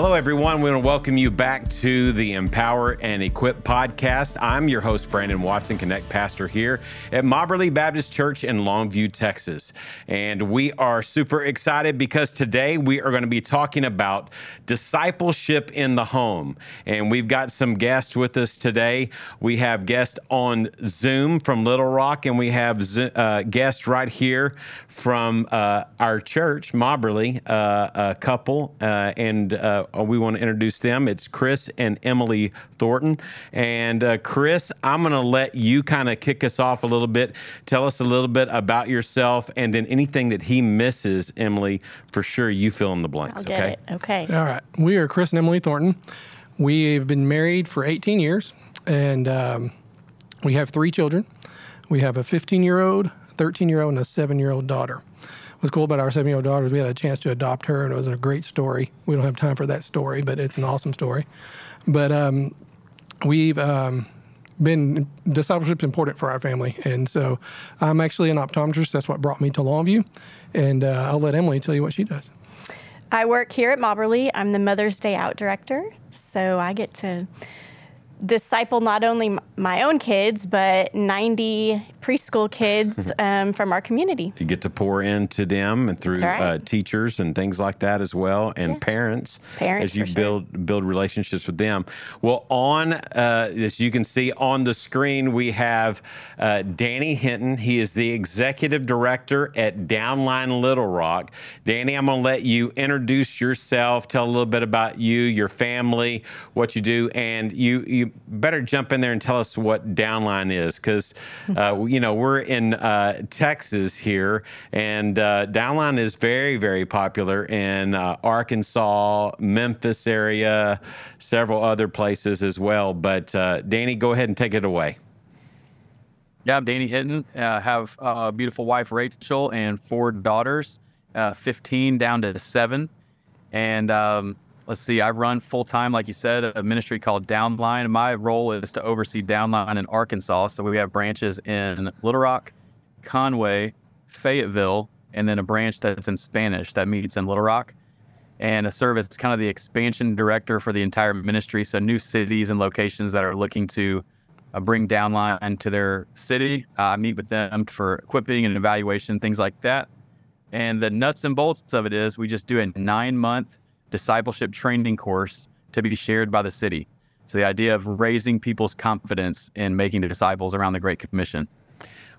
Hello, everyone. We want to welcome you back to the Empower and Equip podcast. I'm your host, Brandon Watson, Connect Pastor here at Mobberly Baptist Church in Longview, Texas. And we are super excited because today we are going to be talking about discipleship in the home. And we've got some guests with us today. We have guests on Zoom from Little Rock, and we have uh, guests right here from uh, our church, Mobberly, uh, a couple, uh, and uh, we want to introduce them. It's Kris and Emily Thornton. And uh, Kris, I'm going to let you kind of kick us off a little bit. Tell us a little bit about yourself, and then anything that he misses, Emily, for sure you fill in the blanks. I'll okay. It. Okay. All right. We are Kris and Emily Thornton. We've been married for 18 years, and um, we have three children. We have a 15 year old, 13 year old and a seven year old daughter. What's cool about our seven year old daughter is we had a chance to adopt her, and it was a great story. We don't have time for that story, but it's an awesome story. But um, we've um, been discipleship is important for our family, and so I'm actually an optometrist. That's what brought me to Longview, and uh, I'll let Emily tell you what she does. I work here at Mobberly. I'm the Mother's Day Out director, so I get to disciple not only my own kids, but 90 preschool kids um, from our community. You get to pour into them and through right. uh, teachers and things like that as well, and yeah. parents, parents as you build sure. build relationships with them. Well, on uh, as you can see on the screen, we have uh, Danny Hinton. He is the executive director at Downline Little Rock. Danny, I'm going to let you introduce yourself, tell a little bit about you, your family, what you do, and you you better jump in there and tell us what downline is because uh, you know we're in uh, Texas here, and uh, downline is very very popular in uh, Arkansas, Memphis area, several other places as well. But uh, Danny, go ahead and take it away. Yeah, I'm Danny Hinton. Uh, have a beautiful wife Rachel and four daughters, 15 down to seven, and um, let's see, I run full time, like you said, a ministry called Downline. My role is to oversee Downline in Arkansas. So we have branches in Little Rock, Conway, Fayetteville, and then a branch that's in Spanish that meets in Little Rock. And I serve as kind of the expansion director for the entire ministry. So new cities and locations that are looking to uh, bring Downline to their city. Uh, I meet with them for equipping and evaluation, things like that. And the nuts and bolts of it is we just do a nine month discipleship training course to be shared by the city. So the idea of raising people's confidence in making the disciples around the Great Commission.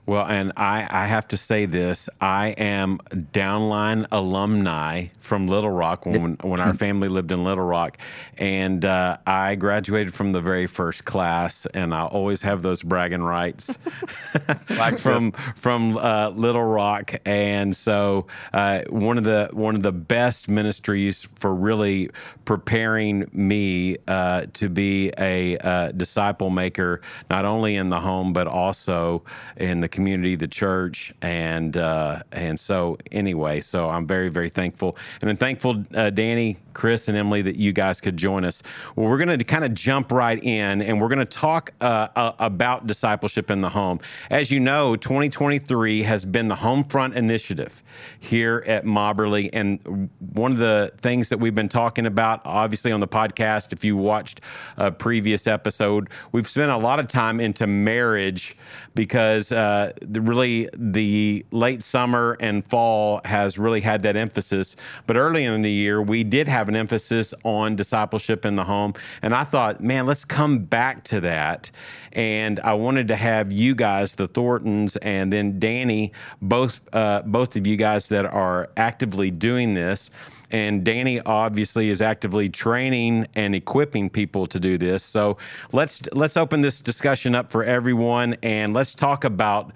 Well, and I, I have to say this I am downline alumni from Little Rock when, when our family lived in Little Rock. And uh, I graduated from the very first class, and I always have those bragging rights like from from uh, Little Rock. And so uh, one of the one of the best ministries for really preparing me uh, to be a uh, disciple maker, not only in the home, but also in the community, the church, and uh, and so anyway, so I'm very very thankful, and I'm thankful, uh, Danny, Kris, and Emily, that you guys could join us. Well, we're going to kind of jump right in, and we're going to talk uh, about discipleship in the home. As you know, 2023 has been the home front Initiative here at Mobberly, and one of the things that we've been talking about, obviously on the podcast, if you watched a previous episode, we've spent a lot of time into marriage because uh, the, really the late summer and fall has really had that emphasis. But early in the year, we did have an emphasis on discipleship in the home. And I thought, man, let's come back to that. And I wanted to have you guys, the Thorntons, and then Danny, both uh, both of you guys that are actively doing this and Danny obviously is actively training and equipping people to do this. So let's let's open this discussion up for everyone, and let's talk about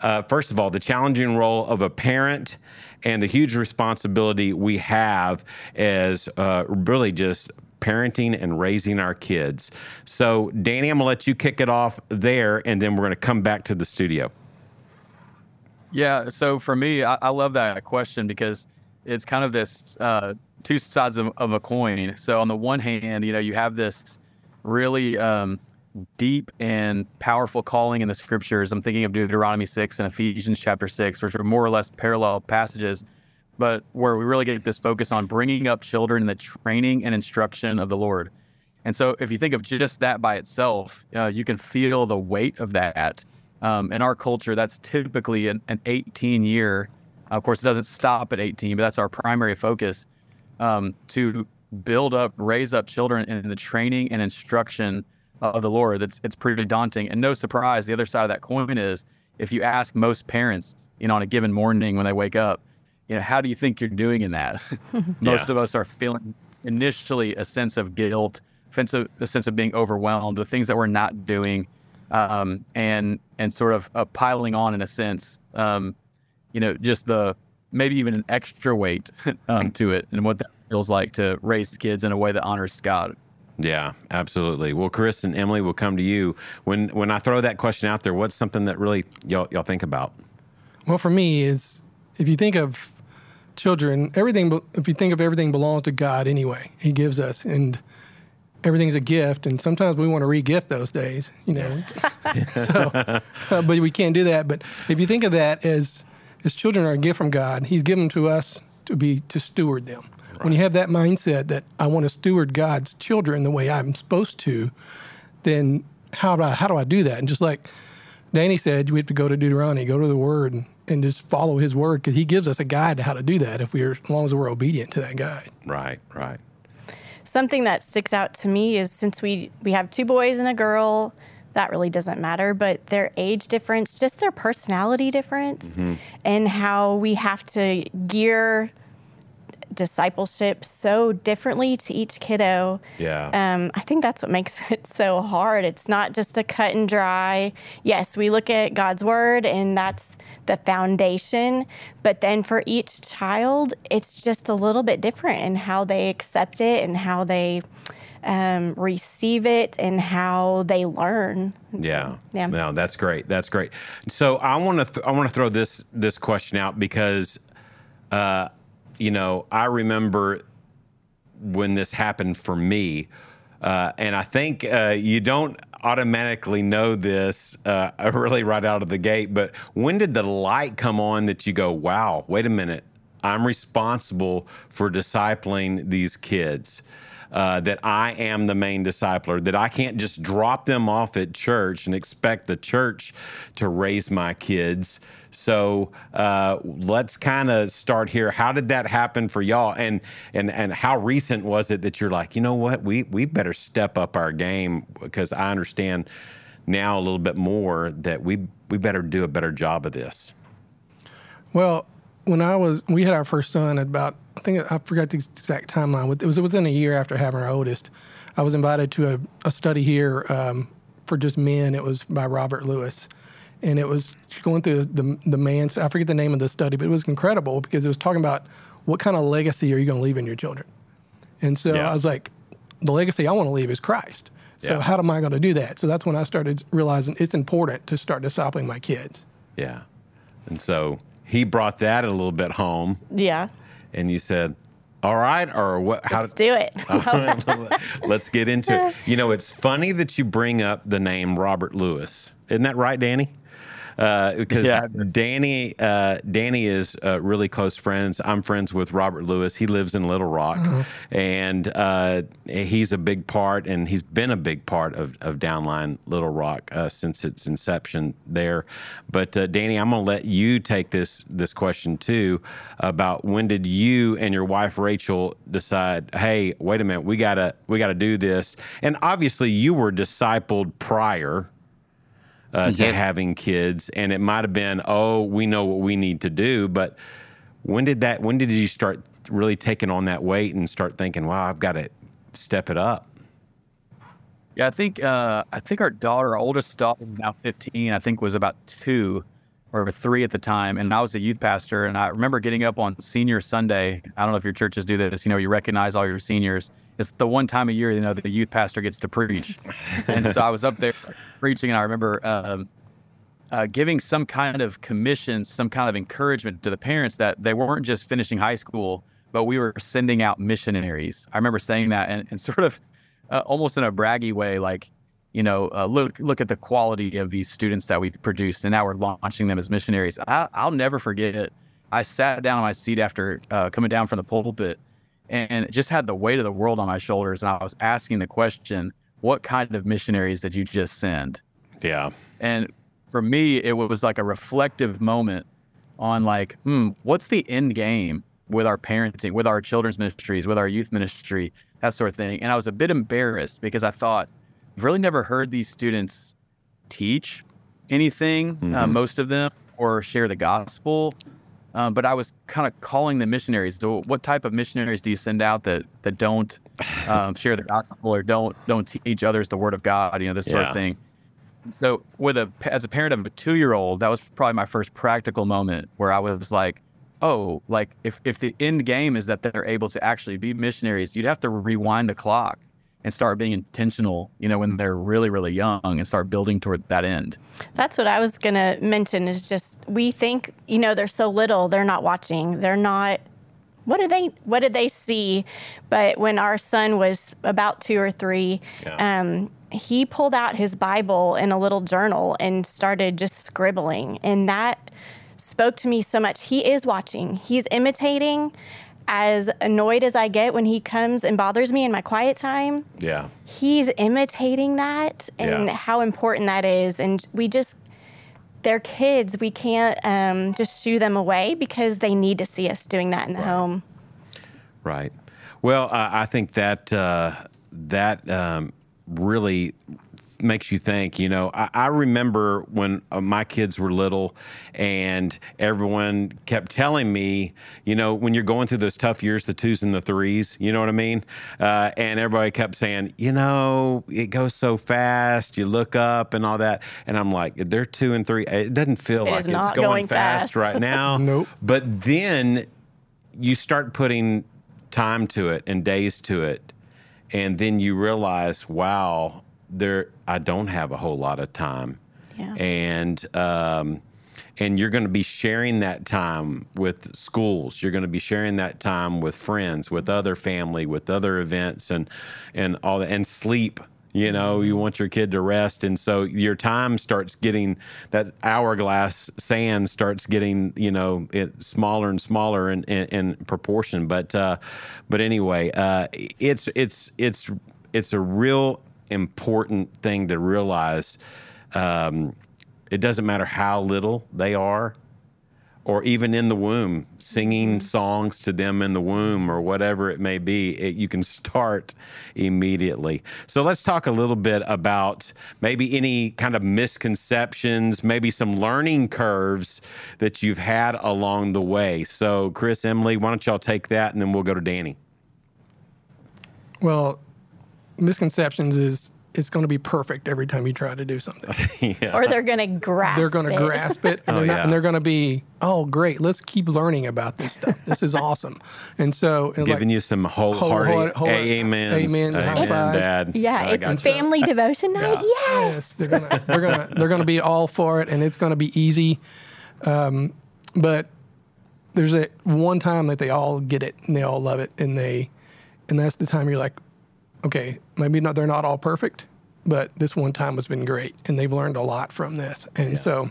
uh, first of all the challenging role of a parent and the huge responsibility we have as uh, really just parenting and raising our kids. So, Danny, I'm going to let you kick it off there, and then we're going to come back to the studio. Yeah. So, for me, I, I love that question because it's kind of this uh, two sides of, of, a coin. So on the one hand, you know, you have this really um, deep and powerful calling in the scriptures. I'm thinking of Deuteronomy 6 and Ephesians chapter 6, which are more or less parallel passages. but where we really get this focus on bringing up children in the training and instruction of the Lord. And so, if you think of just that by itself, uh, you can feel the weight of that. Um, in our culture, that's typically an, an 18 year. Of course, it doesn't stop at 18, but that's our primary focus um, to build up, raise up children in the training and instruction of the Lord. It's it's pretty daunting, and no surprise. The other side of that coin is if you ask most parents, you know, on a given morning when they wake up, you know, how do you think you're doing in that? most Yeah. of us are feeling initially a sense of guilt, sense of, a sense of being overwhelmed, the things that we're not doing, um, and and sort of uh, piling on in a sense. Um, you know, just the maybe even an extra weight um, to it, and what that feels like to raise kids in a way that honors God. Yeah, absolutely. Well, Kris and Emily will come to you when when I throw that question out there. What's something that really y'all y'all think about? Well, for me, is if you think of children, everything. If you think of everything belongs to God anyway, He gives us, and everything's a gift. And sometimes we want to re-gift those days, you know. so, uh, but we can't do that. But if you think of that as as children are a gift from God, He's given to us to be to steward them. When you have that mindset that I want to steward God's children the way I'm supposed to, then how do I how do I do that? And just like Danny said, we have to go to Deuteronomy, go to the Word, and, and just follow His Word because He gives us a guide to how to do that. If we're as long as we're obedient to that guide. Right, right. Something that sticks out to me is since we we have two boys and a girl, that really doesn't matter, but their age difference, just their personality difference, mm-hmm. and how we have to gear discipleship so differently to each kiddo. Yeah. Um, I think that's what makes it so hard. It's not just a cut and dry. Yes, we look at God's word, and that's the foundation. But then for each child, it's just a little bit different in how they accept it and how they um, receive it and how they learn. So, Yeah. yeah. No, that's great. That's great. So I want to th- I want to throw this this question out because, uh, you know, I remember when this happened for me, uh, and I think uh, you don't automatically know this uh, really right out of the gate. But when did the light come on that you go, "Wow, wait a minute, I'm responsible for discipling these kids"? Uh, that I am the main discipler, that I can't just drop them off at church and expect the church to raise my kids. So uh, let's kind of start here. How did that happen for y'all? And and and how recent was it that you're like, you know what, we we better step up our game because I understand now a little bit more that we we better do a better job of this. Well, when I was, we had our first son at about, I think I forgot the exact timeline. It was within a year after having our oldest. I was invited to a, a study here um, for just men. It was by Robert Lewis, and it was going through the the man's. I forget the name of the study, but it was incredible because it was talking about what kind of legacy are you going to leave in your children. And so Yeah. I was like, the legacy I want to leave is Christ. So Yeah. how am I going to do that? So that's when I started realizing it's important to start discipling my kids. Yeah, and so he brought that a little bit home, Yeah. And you said, "All right," or what? How Let's do it. Let's get into it. You know, it's funny that you bring up the name Robert Lewis. Isn't that right, Danny? Uh, because Yeah. Danny, uh, Danny is uh, really close friends. I'm friends with Robert Lewis. He lives in Little Rock, and uh, he's a big part, and he's been a big part of, of Downline Little Rock uh, since its inception there. But uh, Danny, I'm going to let you take this this question too about when did you and your wife Rachel decide, hey, wait a minute, we gotta we gotta do this, and obviously you were discipled prior uh, to Yes. having kids, and it might have been, oh, we know what we need to do. But when did that? When did you start really taking on that weight and start thinking, wow, I've got to step it up? Yeah, I think uh, I think our daughter, our oldest daughter, now 15. I think was about two or three at the time, and I was a youth pastor. And I remember getting up on Senior Sunday. I don't know if your churches do this. You know, you recognize all your seniors. It's the one time a year, you know, the youth pastor gets to preach. and so I was up there preaching, and I remember um, uh, giving some kind of commission, some kind of encouragement to the parents that they weren't just finishing high school, but we were sending out missionaries. I remember saying that and, and sort of uh, almost in a braggy way, like, you know, uh, look look at the quality of these students that we've produced, and now we're launching them as missionaries. I, I'll never forget it I sat down on my seat after uh, coming down from the pulpit and just had the weight of the world on my shoulders. And I was asking the question, what kind of missionaries did you just send? Yeah. And for me, it was like a reflective moment on like, hmm, what's the end game with our parenting, with our children's ministries, with our youth ministry, that sort of thing. And I was a bit embarrassed because I thought, I've really never heard these students teach anything, uh, Mhm. most of them, or share the gospel. Um, but I was kind of calling the missionaries. So, what type of missionaries do you send out that that don't um, share the gospel or don't don't teach others the word of God? You know, this sort Yeah. of thing. So, with a as a parent of a two year old, that was probably my first practical moment where I was like, oh, like if if the end game is that they're able to actually be missionaries, you'd have to rewind the clock and start being intentional. You know, when they're really really young and start building toward that end. That's what I was going to mention is just we think, you know, they're so little, they're not watching. They're not what do they what did they see? But when our son was about 2 or 3, Yeah. um he pulled out his Bible in a little journal and started just scribbling and that spoke to me so much. He is watching. He's imitating as annoyed as I get when he comes and bothers me in my quiet time Yeah. he's imitating that and Yeah. how important that is and we just they're kids we can't um, just shoo them away because they need to see us doing that in the home Right. Well, I, I think that uh, that um, really makes you think. You know, I, I remember when uh, my kids were little, and everyone kept telling me, you know, when you're going through those tough years, the twos and the threes. You know what I mean? Uh, and everybody kept saying, you know, it goes so fast. You look up and all that, and I'm like, they're two and three. It doesn't feel It like it's going, going fast fast. right now. Nope. But then you start putting time to it and days to it and then you realize wow there i don't have a whole lot of time. Yeah. and um, and you're going to be sharing that time with schools. You're going to be sharing that time with friends with other family with other events and and all that and sleep. You know you want your kid to rest. And so your time starts getting that hourglass sand starts getting you know it smaller and smaller in, in, in proportion. But uh but anyway uh it's it's it's it's a real important thing to realize um it doesn't matter how little they are or even in the womb, singing songs to them in the womb or whatever it may be, it, you can start immediately. So let's talk a little bit about maybe any kind of misconceptions, maybe some learning curves that you've had along the way. So, Kris, Emily, why don't y'all take that and then we'll go to Danny. Well, misconceptions is it's going to be perfect every time you try to do something. yeah. or they're gonna grasp they're going to it. grasp it, and, Oh, they're not, yeah. and they're going to be, oh, great, let's keep learning about this stuff. This is awesome. And so, and Giving like, you some wholehearted Whole- whole- amen. amen, high fives. Dad. yeah I it's gotcha. family devotion night yes, yes they're gonna they're gonna they're gonna be all for it, and it's gonna be easy. Um, but there's a one time that they all get it and they all love it, and they and that's the time you're like, okay, maybe not they're not all perfect, but this one time has been great, and they've learned a lot from this, and so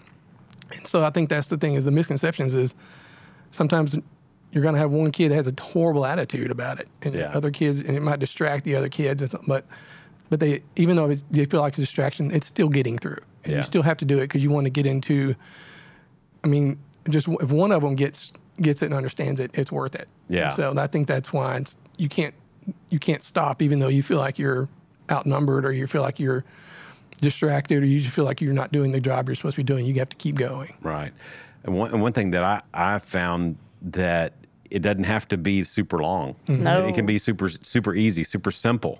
and so I think that's the thing is the misconceptions is sometimes you're going to have one kid that has a horrible attitude about it, and Yeah. other kids, and it might distract the other kids, and something, but but they even though they feel like it's a distraction, it's still getting through, and Yeah. you still have to do it because you want to get into. I mean, just if one of them gets gets it and understands it, it's worth it. And Yeah. so I think that's why it's, you can't you can't stop even though you feel like you're outnumbered or you feel like you're distracted or you just feel like you're not doing the job you're supposed to be doing. You have to keep going. Right. And one, and one thing that I, I found that it doesn't have to be super long. No. It, can be super super easy, super simple.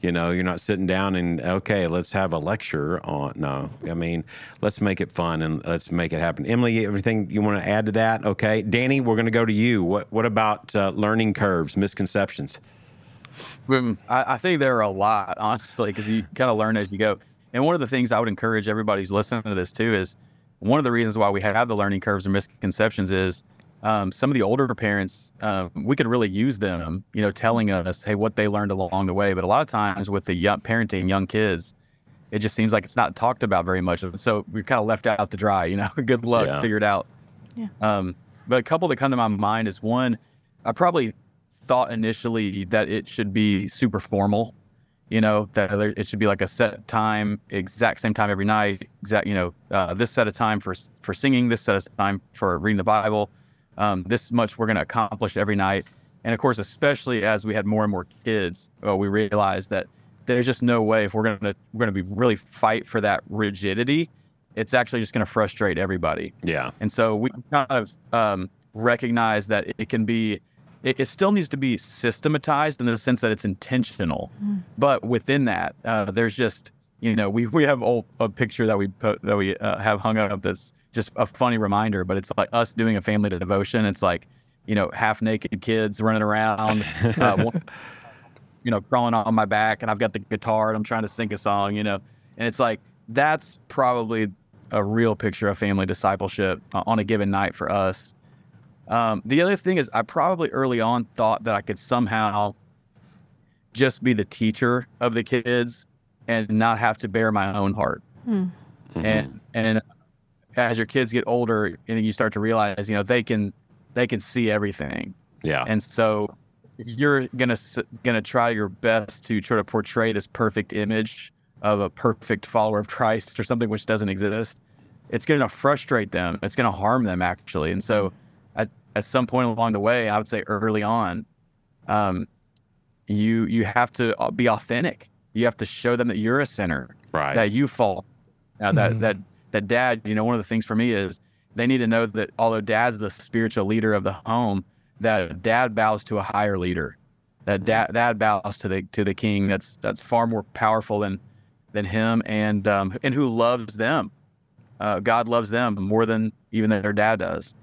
You know, you're not sitting down and okay, let's have a lecture on. No, I mean, let's make it fun and let's make it happen. Emily, everything you want to add to that? Okay, Danny, we're going to go to you. What what about uh, learning curves, misconceptions? I, I think there are a lot, honestly, because you kind of learn as you go. And one of the things I would encourage everybody who's listening to this too is one of the reasons why we have the learning curves and misconceptions is um, some of the older parents, uh, we could really use them, you know, telling us, hey, what they learned along the way. But a lot of times with the young parenting young kids, it just seems like it's not talked about very much. So we're kind of left out to dry, you know, good luck, Yeah. figure it out. Yeah. Um, but a couple that come to my mind is one, I probably thought initially that it should be super formal, you know, that it should be like a set time, exact same time every night, exact, you know, uh, this set of time for for singing, this set of time for reading the Bible, um, this much we're going to accomplish every night. And of course, especially as we had more and more kids, uh, we realized that there's just no way if we're going to we're going to be really fight for that rigidity, it's actually just going to frustrate everybody. Yeah. And so we kind of um, recognize that it can be, it, it, still needs to be systematized in the sense that it's intentional. Mm. But within that, uh, there's just, you know, we, we have old, a picture that we put, that we uh, have hung up that's just a funny reminder, but it's like us doing a family devotion. It's like, you know, half naked kids running around, uh, one, you know, crawling on my back, and I've got the guitar and I'm trying to sing a song, you know, and it's like that's probably a real picture of family discipleship uh, on a given night for us. Um, the other thing is, I probably early on thought that I could somehow just be the teacher of the kids and not have to bear my own heart. Hmm. Mm-hmm. And and as your kids get older, and you start to realize, you know, they can they can see everything. Yeah. And so you're gonna gonna try your best to try to portray this perfect image of a perfect follower of Christ or something which doesn't exist, it's going to frustrate them. It's going to harm them actually. And so, at, at some point along the way, I would say early on, um, you you have to uh, be authentic. You have to show them that you're a sinner, right? That you fall. Now that mm-hmm. that that dad, you know, one of the things for me is they need to know that although dad's the spiritual leader of the home, that dad bows to a higher leader. That dad, dad bows to the to the king. That's that's far more powerful than than him, and um, and who loves them. Uh, God loves them more than even their dad does.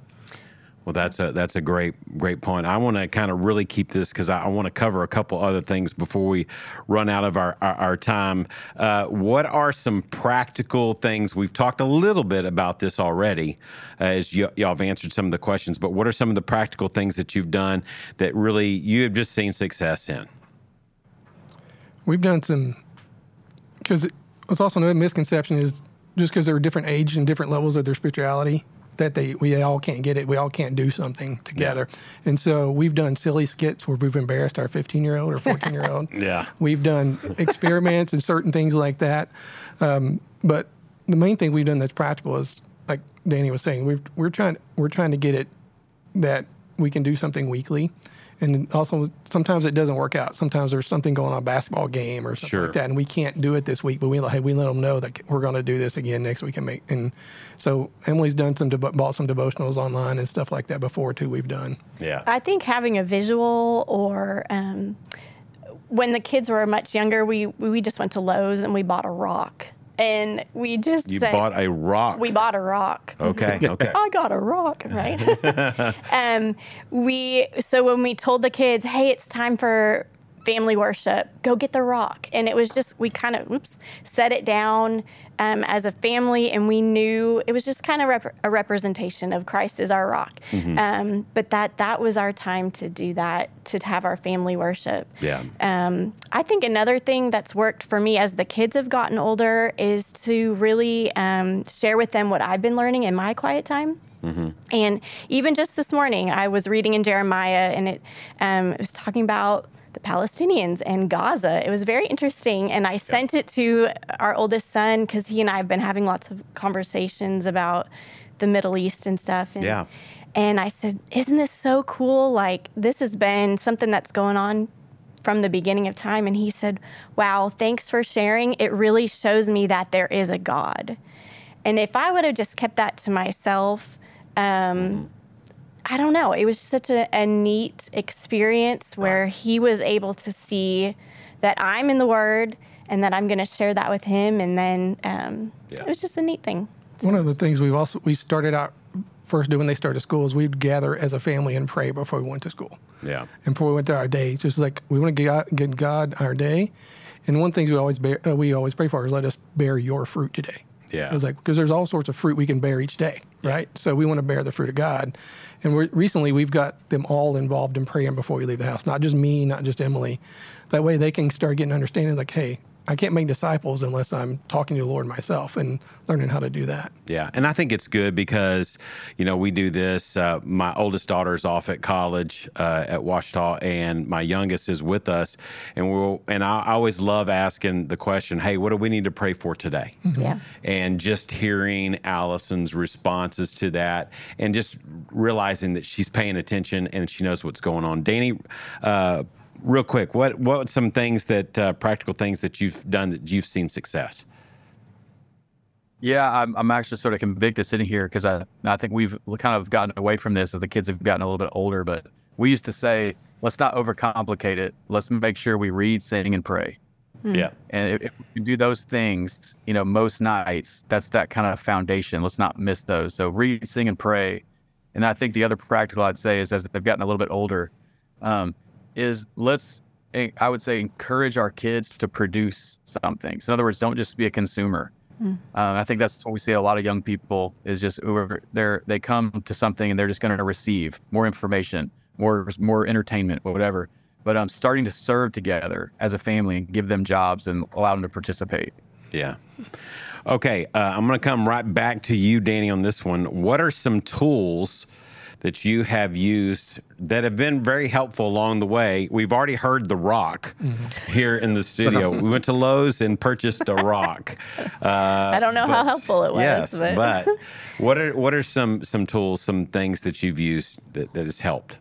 Well, that's a that's a great great point. I want to kind of really keep this because I, I want to cover a couple other things before we run out of our our, our time. Uh, what are some practical things? We've talked a little bit about this already, uh, as y- y'all have answered some of the questions. But what are some of the practical things that you've done that really you have just seen success in? We've done some because it's also a misconception is just because they're different age and different levels of their spirituality that they we all can't get it. We all can't do something together. Yeah. And so we've done silly skits where we've embarrassed our 15 year old or 14 year old. yeah. We've done experiments and certain things like that. Um, but the main thing we've done that's practical is like Danny was saying, we've, we're trying we're trying to get it that we can do something weekly and also sometimes it doesn't work out. Sometimes there's something going on a basketball game or something sure. like that, and we can't do it this week. But we hey, we let them know that we're going to do this again next week and make. And so Emily's done some bought some devotionals online and stuff like that before too. We've done. Yeah, I think having a visual or um, when the kids were much younger, we we just went to Lowe's and we bought a rock and we just you said, bought a rock. We bought a rock. Okay, okay. I got a rock, right? um, we so when we told the kids, hey, it's time for family worship, go get the rock, and it was just we kind of oops set it down um, as a family, and we knew it was just kind of rep- a representation of Christ as our rock. Mm-hmm. Um, but that that was our time to do that, to have our family worship. Yeah. Um, I think another thing that's worked for me as the kids have gotten older is to really um, share with them what I've been learning in my quiet time. Mm-hmm. And even just this morning, I was reading in Jeremiah, and it, um, it was talking about the Palestinians and Gaza. It was very interesting. And I sent it to our oldest son because he and I have been having lots of conversations about the Middle East and stuff. And, yeah. And I said, Isn't this so cool? Like, this has been something that's going on from the beginning of time. And he said, Wow, thanks for sharing. It really shows me that there is a God. And if I would have just kept that to myself, um, mm-hmm. I don't know. It was such a, a neat experience where right. he was able to see that I'm in the Word and that I'm going to share that with him. And then um, yeah. it was just a neat thing. One of the things we've also we started out first doing when they started school is we'd gather as a family and pray before we went to school. Yeah. And before we went to our day, just like we want to get get God our day. And one thing we always bear, uh, we always pray for is let us bear your fruit today. Yeah. It was like because there's all sorts of fruit we can bear each day, right? So we want to bear the fruit of God. And we're, recently, we've got them all involved in praying before we leave the house, not just me, not just Emily. That way, they can start getting understanding like, hey, I can't make disciples unless I'm talking to the Lord myself and learning how to do that. Yeah, and I think it's good because, you know, we do this. Uh, my oldest daughter's off at college uh, at Ouachita, and my youngest is with us, and we'll. And I, I always love asking the question, "Hey, what do we need to pray for today?" Yeah. And just hearing Allison's responses to that, and just realizing that she's paying attention and she knows what's going on. Danny. Uh, real quick, what what some things that uh, practical things that you've done that you've seen success? Yeah, I'm, I'm actually sort of convicted sitting here because I, I think we've kind of gotten away from this as the kids have gotten a little bit older. But we used to say, let's not overcomplicate it. Let's make sure we read, sing, and pray. Yeah, And if, if we do those things, you know, most nights, that's that kind of foundation. Let's not miss those. So read, sing, and pray. And I think the other practical I'd say is as they've gotten a little bit older, um, is let's I would say encourage our kids to produce something. So in other words, don't just be a consumer. Um, I think that's what we see a lot of young people is just they're they come to something and they're just going to receive more information, more more entertainment, whatever. But um, starting to serve together as a family and give them jobs and allow them to participate. Yeah. Okay, uh, I'm going to come right back to you, Danny, on this one. What are some tools that you have used that have been very helpful along the way? We've already heard the rock here in the studio. we went to Lowe's and purchased a rock. Uh, I don't know how helpful it was. Yes, but, but what are what are some some tools, some things that you've used that, that has helped?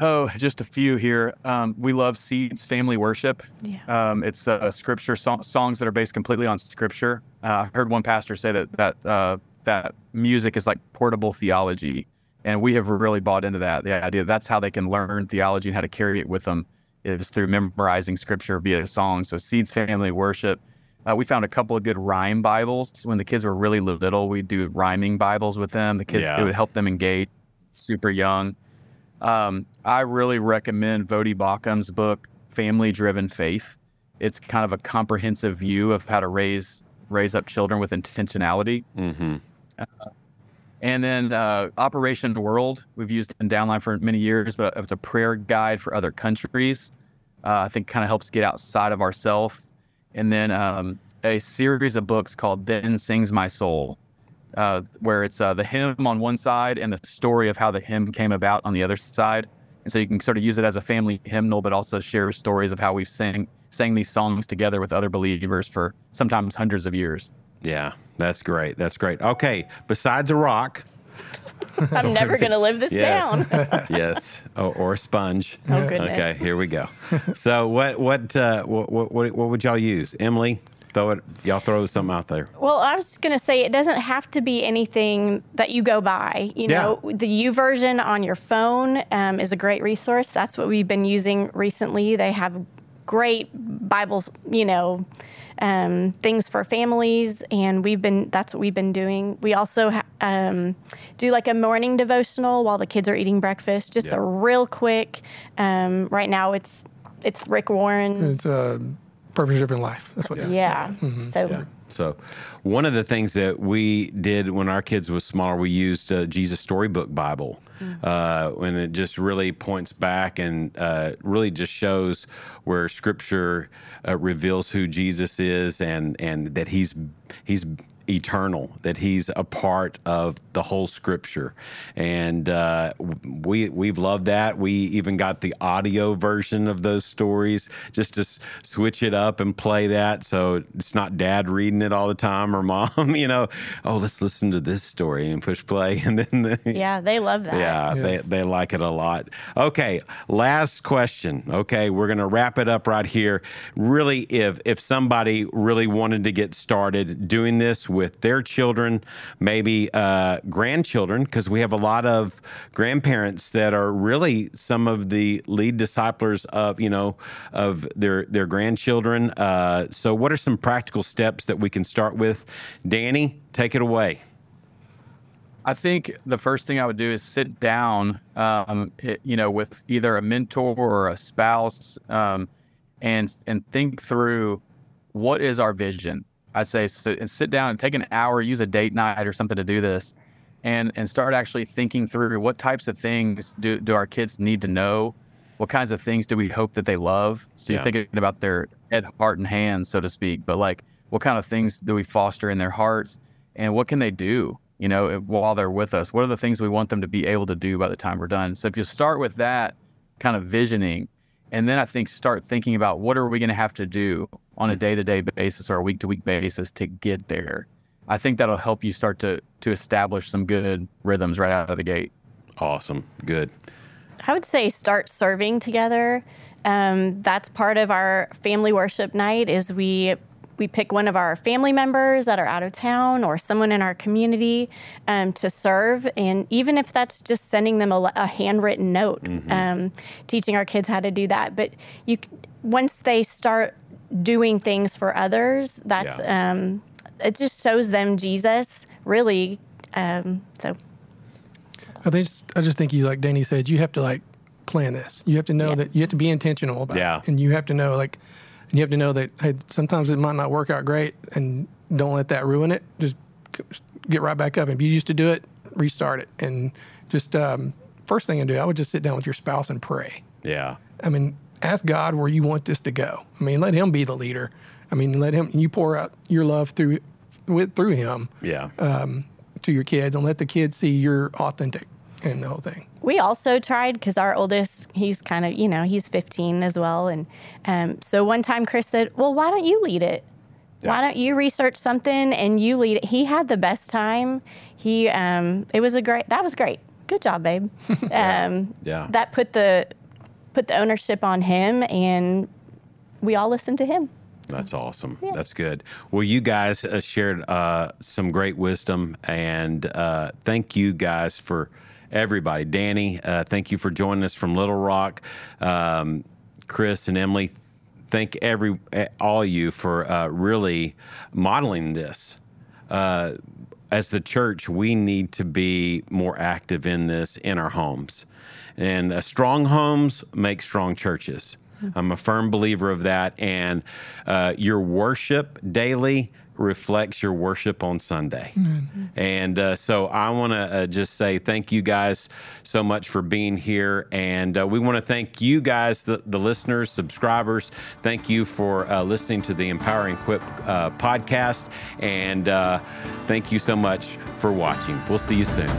Oh, just a few here. Um, we love Seeds Family Worship. Yeah. Um, it's uh, scripture so- songs that are based completely on scripture. Uh, I heard one pastor say that that uh, that music is like portable theology, and we have really bought into that. The idea that's how they can learn theology and how to carry it with them is through memorizing scripture via song. So Seeds Family Worship. Uh, we found a couple of good rhyme Bibles when the kids were really little. we'd do rhyming Bibles with them. The kids Yeah. it would help them engage super young. Um, I really recommend Voddie Baucham's book, Family Driven Faith. It's kind of a comprehensive view of how to raise raise up children with intentionality. Mm-hmm. And then uh, Operation World, we've used in Downline for many years, but it's a prayer guide for other countries. Uh, I think kind of helps get outside of ourselves. And then um, a series of books called Then Sings My Soul, uh, where it's uh, the hymn on one side and the story of how the hymn came about on the other side. And so you can sort of use it as a family hymnal, but also share stories of how we've sang, sang these songs together with other believers for sometimes hundreds of years. Yeah, that's great. That's great. Okay, besides a rock, I'm never going to live this yes, down. yes, or, or a sponge. Oh, goodness. Okay, here we go. So, what what uh, what, what what would y'all use, Emily? Throw it. Y'all throw something out there. Well, I was going to say it doesn't have to be anything that you go by. You know, the YouVersion on your phone um, is a great resource. That's what we've been using recently. They have great Bibles, you know, um, things for families, and we've been that's what we've been doing. We also ha- um, do like a morning devotional while the kids are eating breakfast, just Yeah. a real quick. Um, right now, it's it's Rick Warren. It's a purpose driven life. That's what it is. Yeah. So Yeah. So, one of the things that we did when our kids was smaller, we used uh, Jesus Storybook Bible, uh, and it just really points back and uh, really just shows where Scripture uh, reveals who Jesus is and and that he's he's eternal, that he's a part of the whole Scripture, and uh, we we've loved that. We even got the audio version of those stories just to s- switch it up and play that, so it's not Dad reading it all the time or Mom, you know. Oh, let's listen to this story and push play, and then the, yeah, they love that. yeah, Yes. they, they like it a lot. Okay, last question. Okay, we're gonna wrap it up right here. Really, if if somebody really wanted to get started doing this with their children, maybe uh, grandchildren, because we have a lot of grandparents that are really some of the lead disciplers of you know of their their grandchildren. Uh, so, what are some practical steps that we can start with? Danny, take it away. I think the first thing I would do is sit down, um, you know, with either a mentor or a spouse, um, and and think through what is our vision. I say sit, and sit down and take an hour, use a date night or something to do this, and and start actually thinking through what types of things do do our kids need to know, what kinds of things do we hope that they love. So Yeah. you're thinking about their head, heart, and hands, so to speak. But like, what kind of things do we foster in their hearts, and what can they do? You know, while they're with us, what are the things we want them to be able to do by the time we're done? So if you start with that kind of visioning, and then I think start thinking about what are we going to have to do on a day to day basis or a week to week basis to get there. I think that'll help you start to to establish some good rhythms right out of the gate. Awesome. Good. I would say start serving together. Um, that's part of our family worship night. Is we we pick one of our family members that are out of town or someone in our community um, to serve, and even if that's just sending them a, a handwritten note, mm-hmm. um, teaching our kids how to do that. But you once they start doing things for others, that's yeah. um, it just shows them Jesus really. Um, so I think I just think you like Danny said you have to like plan this. You have to know yes. that you have to be intentional about yeah. it, and you have to know like you have to know that hey sometimes it might not work out great, and don't let that ruin it. Just get right back up. If you used to do it, restart it, and just um, first thing to do, I would just sit down with your spouse and pray. Yeah. I mean, ask God where you want this to go. I mean, let Him be the leader. I mean, let Him. You pour out your love through with through Him. Yeah. Um, to your kids, and let the kids see you're authentic in the whole thing. We also tried because our oldest, he's kind of, you know, he's 15 as well. And um, so one time Kris said, Well, why don't you lead it? Yeah. Why don't you research something and you lead it? He had the best time. He, um, it was a great, that was great. Good job, babe. yeah. Um, yeah. That put the, put the ownership on him and we all listened to him. That's awesome. Yeah. That's good. Well, you guys uh, shared uh, some great wisdom, and uh, thank you guys for everybody. Danny, uh, thank you for joining us from Little Rock. Um, Kris and Emily, thank every all you for uh, really modeling this. Uh, as the church, we need to be more active in this in our homes, and uh, strong homes make strong churches. I'm a firm believer of that, and uh, your worship daily reflects your worship on Sunday. Mm-hmm. And uh, so I want to uh, just say thank you guys so much for being here. And uh, we want to thank you guys, the, the, listeners, subscribers. Thank you for uh, listening to the Empower and Equip uh, podcast. And uh, thank you so much for watching. We'll see you soon.